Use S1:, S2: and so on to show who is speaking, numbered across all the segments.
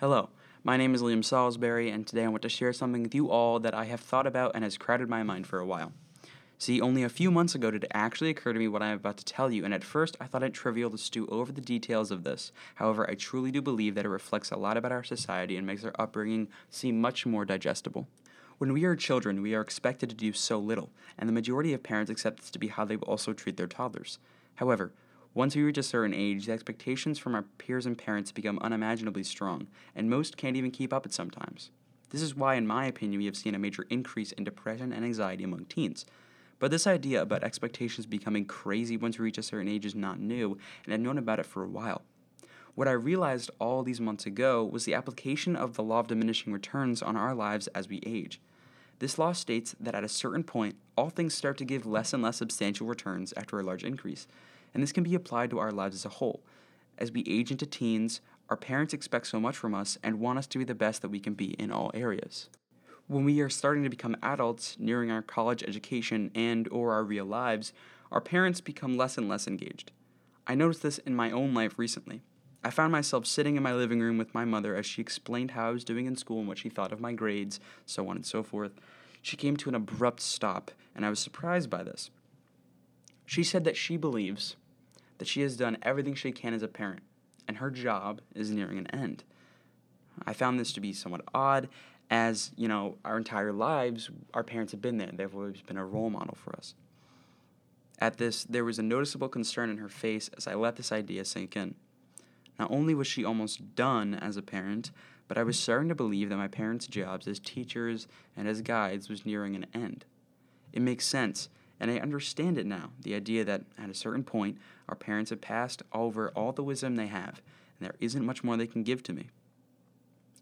S1: Hello, my name is Liam Salisbury, and today I want to share something with you all that I have thought about and has crowded my mind for a while. See, only a few months ago did it actually occur to me what I am about to tell you, and at first I thought it trivial to stew over the details of this. However, I truly do believe that it reflects a lot about our society and makes our upbringing seem much more digestible. When we are children, we are expected to do so little, and the majority of parents accept this to be how they also treat their toddlers. However, once we reach a certain age, the expectations from our peers and parents become unimaginably strong, and most can't even keep up it sometimes. This is why, in my opinion, we have seen a major increase in depression and anxiety among teens. But this idea about expectations becoming crazy once we reach a certain age is not new, and I've known about it for a while. What I realized all these months ago was the application of the law of diminishing returns on our lives as we age. This law states that at a certain point, all things start to give less and less substantial returns after a large increase and this can be applied to our lives as a whole. As we age into teens, our parents expect so much from us and want us to be the best that we can be in all areas. When we are starting to become adults, nearing our college education and or our real lives, our parents become less and less engaged. I noticed this in my own life recently. I found myself sitting in my living room with my mother as she explained how I was doing in school and what she thought of my grades, so on and so forth. She came to an abrupt stop, and I was surprised by this. She said that she believes that she has done everything she can as a parent, and her job is nearing an end. I found this to be somewhat odd, as, you know, our entire lives, our parents have been there. They've always been a role model for us. At this, there was a noticeable concern in her face as I let this idea sink in. Not only was she almost done as a parent, but I was starting to believe that my parents' jobs as teachers and as guides was nearing an end. It makes sense and I understand it now the idea that at a certain point, our parents have passed over all the wisdom they have, and there isn't much more they can give to me.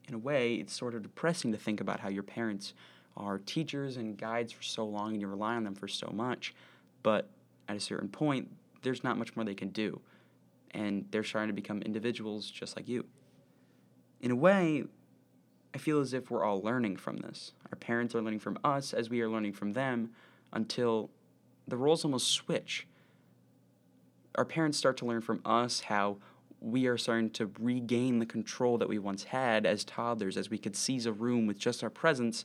S1: In a way, it's sort of depressing to think about how your parents are teachers and guides for so long and you rely on them for so much, but at a certain point, there's not much more they can do, and they're starting to become individuals just like you. In a way, I feel as if we're all learning from this. Our parents are learning from us as we are learning from them until the roles almost switch. Our parents start to learn from us how we are starting to regain the control that we once had as toddlers, as we could seize a room with just our presence,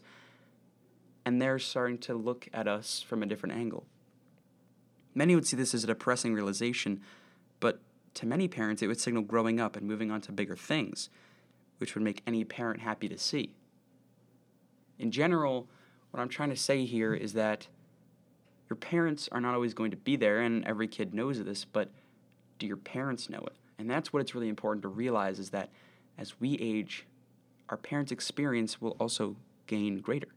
S1: and they're starting to look at us from a different angle. Many would see this as a depressing realization, but to many parents, it would signal growing up and moving on to bigger things, which would make any parent happy to see. In general, what I'm trying to say here is that your parents are not always going to be there, and every kid knows this, but do your parents know it? And that's what it's really important to realize is that as we age, our parents' experience will also gain greater.